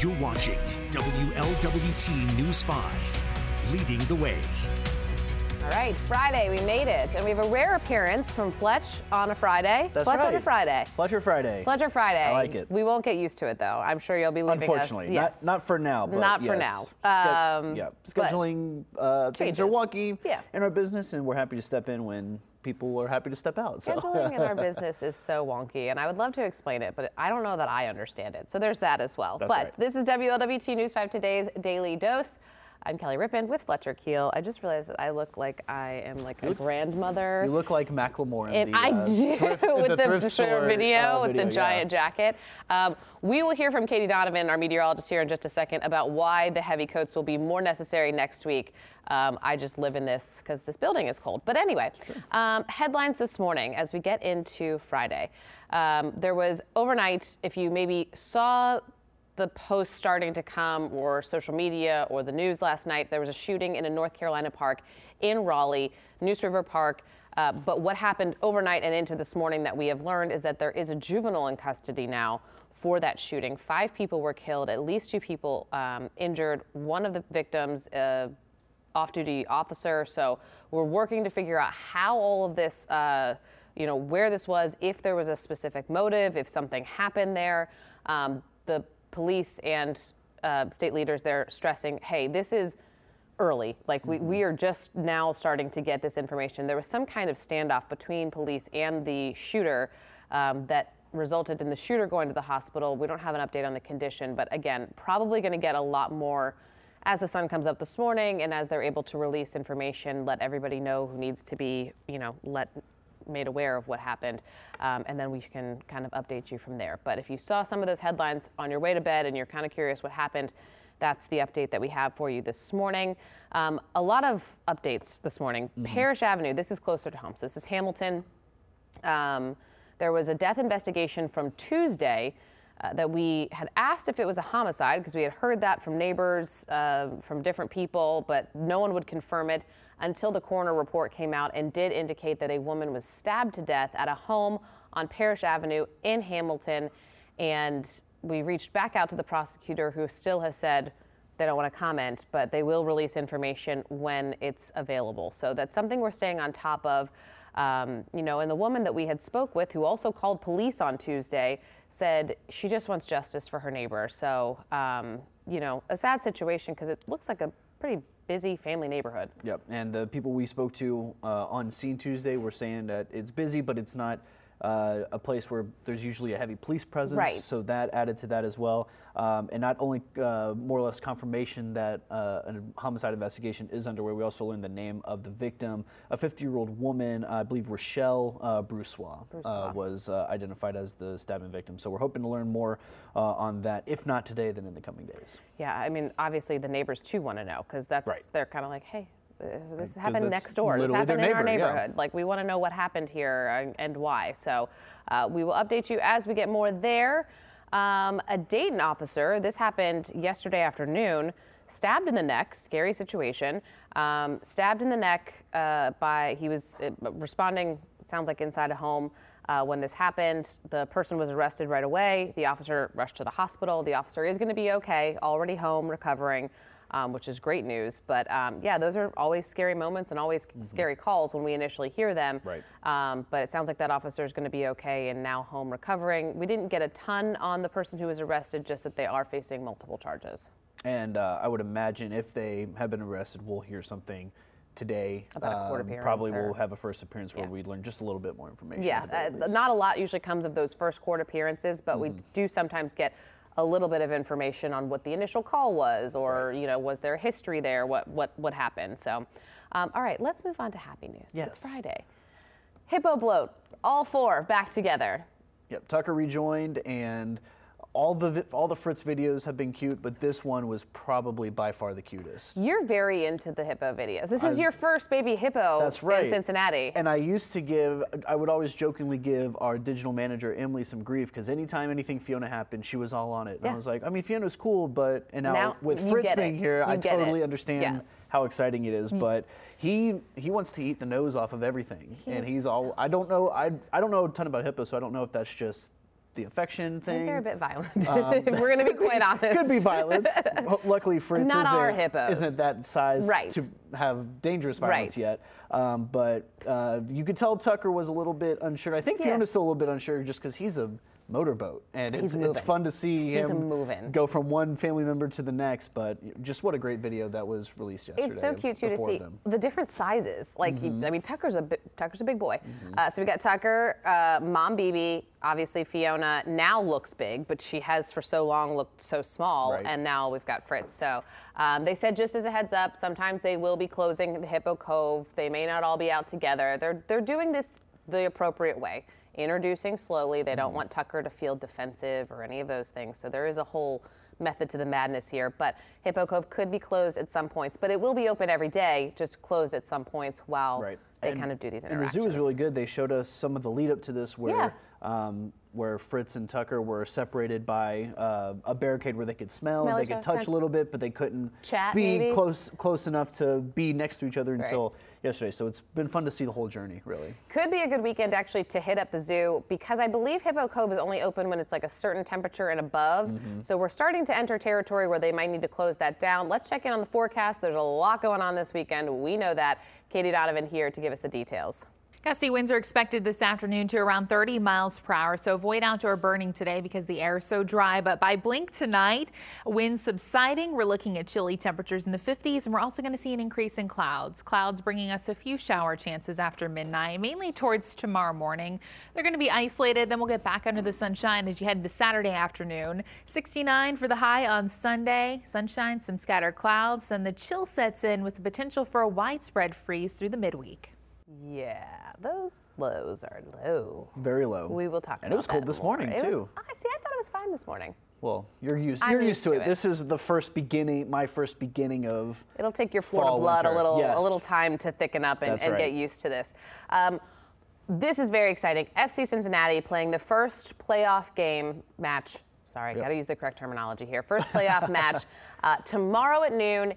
You're watching WLWT News 5, leading the way. All right, Friday, we made it. And we have a rare appearance from Fletch on a Friday. That's Fletch on a. Friday. Fletcher Friday. Fletcher Friday. I like it. We won't get used to it, though. I'm sure you'll be leaving Unfortunately, us. Yes. not not for now. But Not for yes. now. Um, yeah, scheduling uh, things are wonky Yeah. in our business, and we're happy to step in when people are happy to step out. So. Scheduling in our business is so wonky, and I would love to explain it, but I don't know that I understand it. So there's that as well. That's but right. this is WLWT News 5 Today's Daily Dose. I'm Kelly Rippin with Fletcher Keel. I just realized that I look like I am like a grandmother. You look like Macklemore in the, I uh, do thrift, with the, thrift the store, video uh, with the yeah. giant jacket. Um, we will hear from Katie Donovan, our meteorologist, here in just a second about why the heavy coats will be more necessary next week. Um, I just live in this because this building is cold. But anyway, um, headlines this morning as we get into Friday. Um, there was overnight, if you maybe saw the posts starting to come or social media or the news last night. There was a shooting in a North Carolina park in Raleigh, Neuse River Park. Uh, but what happened overnight and into this morning that we have learned is that there is a juvenile in custody now for that shooting. Five people were killed, at least two people um, injured. One of the victims, uh, off-duty officer. So we're working to figure out how all of this, uh, you know, where this was, if there was a specific motive, if something happened there. Um, the police and uh, state leaders they're stressing, hey, this is early. Like we, we are just now starting to get this information. There was some kind of standoff between police and the shooter um, that resulted in the shooter going to the hospital. We don't have an update on the condition, but again, probably going to get a lot more as the sun comes up this morning and as they're able to release information, let everybody know who needs to be, you know, let made aware of what happened, um, and then we can kind of update you from there. But if you saw some of those headlines on your way to bed and you're kind of curious what happened, that's the update that we have for you this morning. Um, a lot of updates this morning. Parish Avenue, this is closer to home. So this is Hamilton. Um, there was a death investigation from Tuesday uh, that we had asked if it was a homicide because we had heard that from neighbors, uh, from different people, but no one would confirm it until the coroner report came out and did indicate that a woman was stabbed to death at a home on Parish Avenue in Hamilton. And we reached back out to the prosecutor who still has said they don't want to comment, but they will release information when it's available. So that's something we're staying on top of. Um, you know, and the woman that we had spoke with, who also called police on Tuesday, said she just wants justice for her neighbor. So, um, you know, a sad situation because it looks like a pretty busy family neighborhood. Yep, and the people we spoke to uh, on scene Tuesday were saying that it's busy, but it's not uh, a place where there's usually a heavy police presence. Right. So that added to that as well, um, and not only uh, more or less confirmation that uh, a homicide investigation is underway. We also learned the name of the victim, a 50-year-old woman, I believe Rochelle uh, Broussois, uh, was uh, identified as the stabbing victim. So we're hoping to learn more uh, on that, if not today, then in the coming days. Yeah, I mean, obviously the neighbors too want to know because that's Right. they're kind of like, hey, uh, this 'cause happened next door. This happened in our neighbor, yeah. neighborhood. Like we want to know what happened here and, and why. So uh, we will update you as we get more there. Um, a Dayton officer. This happened yesterday afternoon. Stabbed in the neck. Scary situation. Um, stabbed in the neck uh, by he was uh, responding. Sounds like inside a home. Uh, when this happened, the person was arrested right away. The officer rushed to the hospital. The officer is going to be okay, already home, recovering, um, which is great news. But um, yeah, those are always scary moments and always scary calls when we initially hear them. Right. Um, but it sounds like that officer is going to be okay and now home recovering. We didn't get a ton on the person who was arrested, just that they are facing multiple charges. And uh, I would imagine if they have been arrested, we'll hear something today. About a court Um, appearance Probably or- we'll have a first appearance where Yeah. we learn just a little bit more information. Yeah, at the very uh, not a lot usually comes of those first court appearances, but we do sometimes get a little bit of information on what the initial call was, or you know, was there a history there? What what what happened? So, um, all right, let's move on to happy news. It's Yes. Friday. Hippo bloat, all four back together. Yep, Tucker rejoined, and all the all the Fritz videos have been cute, but this one was probably by far the cutest. You're very into the hippo videos. This is your first baby hippo That's right. in Cincinnati. And I used to give, I would always jokingly give our digital manager Emily some grief because anytime anything Fiona happened, she was all on it. And Yeah. I was like, I mean, Fiona's cool, but and now, Now with Fritz being it. here, You I get it. totally understand Yeah. how exciting it is. Mm. But he he wants to eat the nose off of everything, and He's he's all. I don't know. I I don't know a ton about hippos, so I don't know if that's just the affection thing. they're a bit violent. if we're going to be quite honest. Um, Could be violence. Ho- Luckily, Fritz Not isn't, our hippos. isn't that size Right. to have dangerous violence Right. yet. Um, but uh, you could tell Tucker was a little bit unsure. I think Yeah. Fiona's still a little bit unsure just because he's a motorboat, and it's, it's fun to see him moving. go from one family member to the next. But just what a great video that was released yesterday. It's so cute too to see them. the different sizes. Like, Mm-hmm. I mean, Tucker's a Tucker's a big boy. Uh, so we got Tucker, uh, Mom Bibi, obviously Fiona now looks big, but she has for so long looked so small, Right. and now we've got Fritz. So um, they said just as a heads up, sometimes they will be closing the Hippo Cove. They may not all be out together. They're they're doing this the appropriate way. Introducing slowly. They Mm-hmm. don't want Tucker to feel defensive or any of those things. So there is a whole method to the madness here. But Hippo Cove could be closed at some points, but it will be open every day, just closed at some points while Right. they And- kind of do these And the zoo is really good. They showed us some of the lead up to this where Yeah. Um, where Fritz and Tucker were separated by uh, a barricade where they could smell, Smell they could touch a little bit, but they couldn't Chat, be maybe? close close enough to be next to each other Right. until yesterday. So it's been fun to see the whole journey, really. Could be a good weekend actually to hit up the zoo because I believe Hippo Cove is only open when it's like a certain temperature and above. Mm-hmm. So we're starting to enter territory where they might need to close that down. Let's check in on the forecast. There's a lot going on this weekend. We know that. Katie Donovan here to give us the details. Gusty winds are expected this afternoon to around 30 miles per hour, so avoid outdoor burning today because the air is so dry. But by blink tonight, winds subsiding. We're looking at chilly temperatures in the 50s, and we're also going to see an increase in clouds. Clouds bringing us a few shower chances after midnight, mainly towards tomorrow morning. They're going to be isolated, then we'll get back under the sunshine as you head into Saturday afternoon. 69 for the high on Sunday. Sunshine, some scattered clouds, then the chill sets in with the potential for a widespread freeze through the midweek. Yeah, those lows are low. Very low. We will talk about it. And it was cold this more. morning It was- too. I see. I thought it was fine this morning. Well, you're used. I'm You're used used to it. it. This is the first beginning. My first beginning of. It'll take your Florida blood a little Yes. a little time to thicken up and, and right. get used to this. Um, this is very exciting. FC Cincinnati playing the first playoff game match. Sorry, I got to use the correct terminology here. First playoff match uh, tomorrow at noon.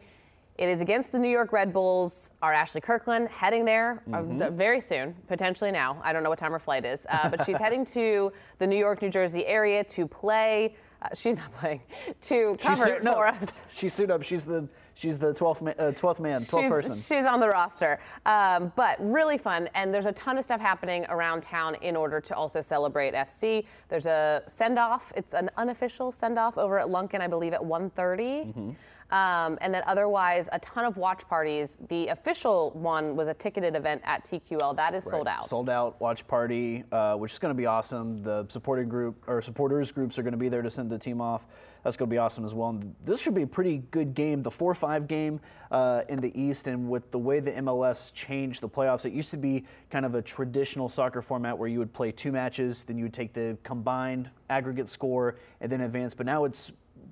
It is against the New York Red Bulls. Our Ashley Kirkland heading there uh, Mm-hmm. very soon, potentially now. I don't know what time her flight is, uh, but she's heading to the New York, New Jersey area to play. Uh, she's not playing to cover suit- it no, for us. She suit up. She's the she's the twelfth man, uh, 12th man, 12th she's, person. she's on the roster. Um, but really fun, and there's a ton of stuff happening around town in order to also celebrate FC. There's a send off. It's an unofficial send off over at Lunken, I believe, at 1:30. Mm-hmm. Um, and then otherwise, a ton of watch parties. The official one was a ticketed event at TQL. That is sold out. Sold out watch party, uh, which is going to be awesome. The supporting group or supporters groups are going to be there to send the team off. That's going to be awesome as well. And this should be a pretty good game. The four-five game uh, in the East, and with the way the MLS changed the playoffs, it used to be kind of a traditional soccer format where you would play two matches, then you would take the combined aggregate score and then advance. But now it's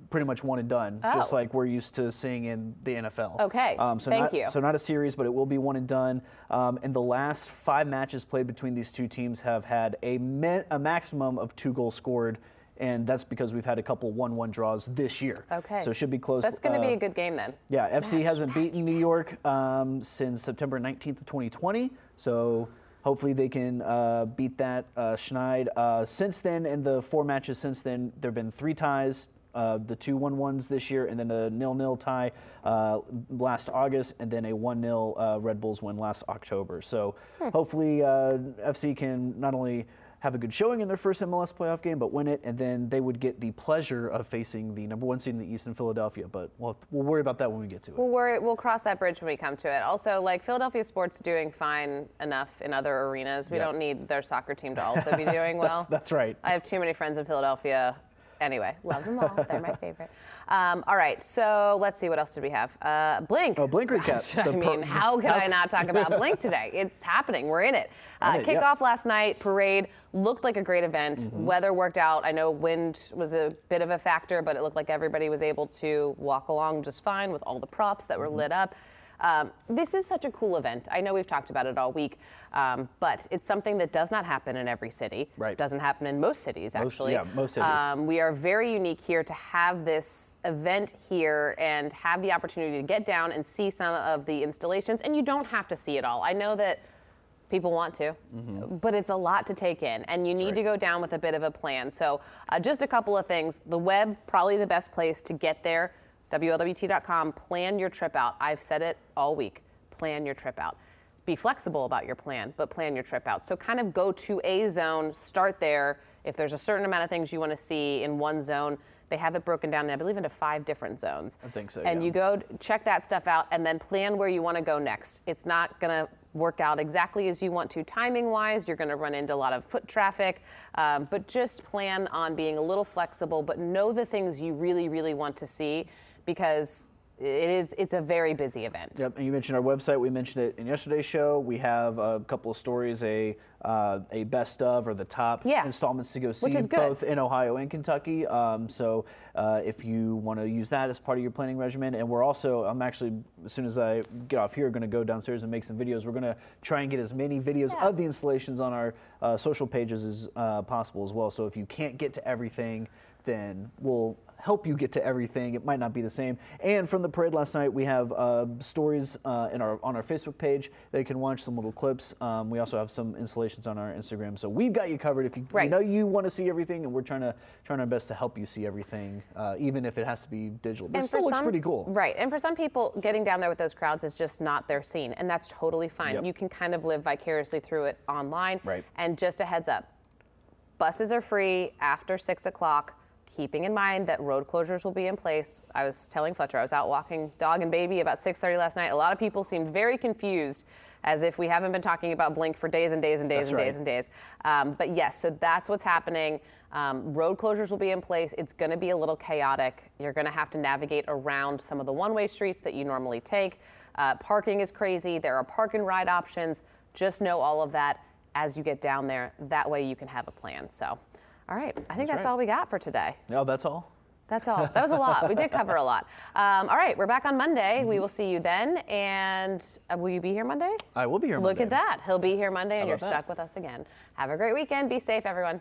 pretty much one and done, just Oh. like we're used to seeing in the NFL. Okay, Um, so thank not, you. So not a series, but it will be one and done. Um, and the last five matches played between these two teams have had a, me- a maximum of two goals scored, and that's because we've had a couple one-one draws this year. Okay. So it should be close. That's going to uh, be a good game then. Yeah, FC hasn't beaten New York um, since September 19th of 2020. So hopefully they can uh, beat that. Uh, Schneid. Uh, since then, in the four matches since then, there have been three ties. Uh, the two 1 1s this year, and then a nil nil tie uh, last August, and then a 1 0 uh, Red Bulls win last October. So hopefully uh, FC can not only have a good showing in their first MLS playoff game, but win it, and then they would get the pleasure of facing the number one seed in the East in Philadelphia. But we'll, we'll worry about that when we get to it. We'll worry, we'll cross that bridge when we come to it. Also, like Philadelphia sports doing fine enough in other arenas. We Yeah. don't need their soccer team to also be doing well. That's right. I have too many friends in Philadelphia. Anyway, love them all. They're my favorite. Um, all right, so let's see what else did we have. Uh, Blink. Oh, Blink recap. I mean, how can I not talk about Blink today? It's happening. We're in it. Uh, In it, yeah. kickoff last night, parade looked like a great event. Mm-hmm. Weather worked out. I know wind was a bit of a factor, but it looked like everybody was able to walk along just fine with all the props that were Mm-hmm. lit up. Um, this is such a cool event. I know we've talked about it all week, um, but it's something that does not happen in every city. Right. Doesn't happen in most cities, actually. Most- yeah, most cities. Um, we are very unique here to have this event here and have the opportunity to get down and see some of the installations. And you don't have to see it all. I know that People want to, but it's a lot to take in, and you need right. to go down with a bit of a plan. So, uh, just a couple of things. The web, probably the best place to get there. WLWT.com. Plan your trip out. I've said it all week. Plan your trip out. Be flexible about your plan, but plan your trip out. So, kind of go to a zone, start there. If there's a certain amount of things you want to see in one zone, they have it broken down, I believe, into five different zones. I think so, And yeah. you go check that stuff out and then plan where you want to go next. It's not going to work out exactly as you want to timing wise. You're going to run into a lot of foot traffic, um, but just plan on being a little flexible, but know the things you really, really want to see because it is it's a very busy event. Yep, and you mentioned our website. We mentioned it in yesterday's show. We have a couple of stories, a uh, a best of or the top Yeah. installments to go see Which is good. both in Ohio and Kentucky. Um, so uh, if you want to use that as part of your planning regimen, and we're also, I'm actually as soon as I get off here, going to go downstairs and make some videos. We're going to try and get as many videos Yeah. of the installations on our uh, social pages as uh, possible as well. So if you can't get to everything, then we'll help you get to everything. It might not be the same. And from the parade last night, we have uh, stories uh, in our on our Facebook page. They can watch some little clips. Um, we also have some installations on our Instagram. So we've got you covered. If you, we Right. know you want to see everything, and we're trying to trying our best to help you see everything, uh, even if it has to be digital. But it And still for looks some- pretty cool. Right. And for some people, getting down there with those crowds is just not their scene. And that's totally fine. Yep. You can kind of live vicariously through it online. Right. And just a heads up buses are free after six o'clock. Keeping in mind that road closures will be in place. I was telling Fletcher I was out walking dog and baby about 6:30 last night. A lot of people seemed very confused, as if we haven't been talking about Blink for days and days and days That's and right. days and days. Um, but yes, so that's what's happening. Um, road closures will be in place. It's going to be a little chaotic. You're going to have to navigate around some of the one way streets that you normally take. Uh, parking is crazy. There are park and ride options. Just know all of that as you get down there. That way you can have a plan. So, all right. I think that's, right. all we got for today. No, that's all. That's all. That was a lot. We did cover a lot. Um, all right. We're back on Monday. We will see you then. And uh, will you be here Monday? I will be here. Monday. Look Monday. at that. He'll be here Monday and you're that? stuck with us again. Have a great weekend. Be safe, everyone.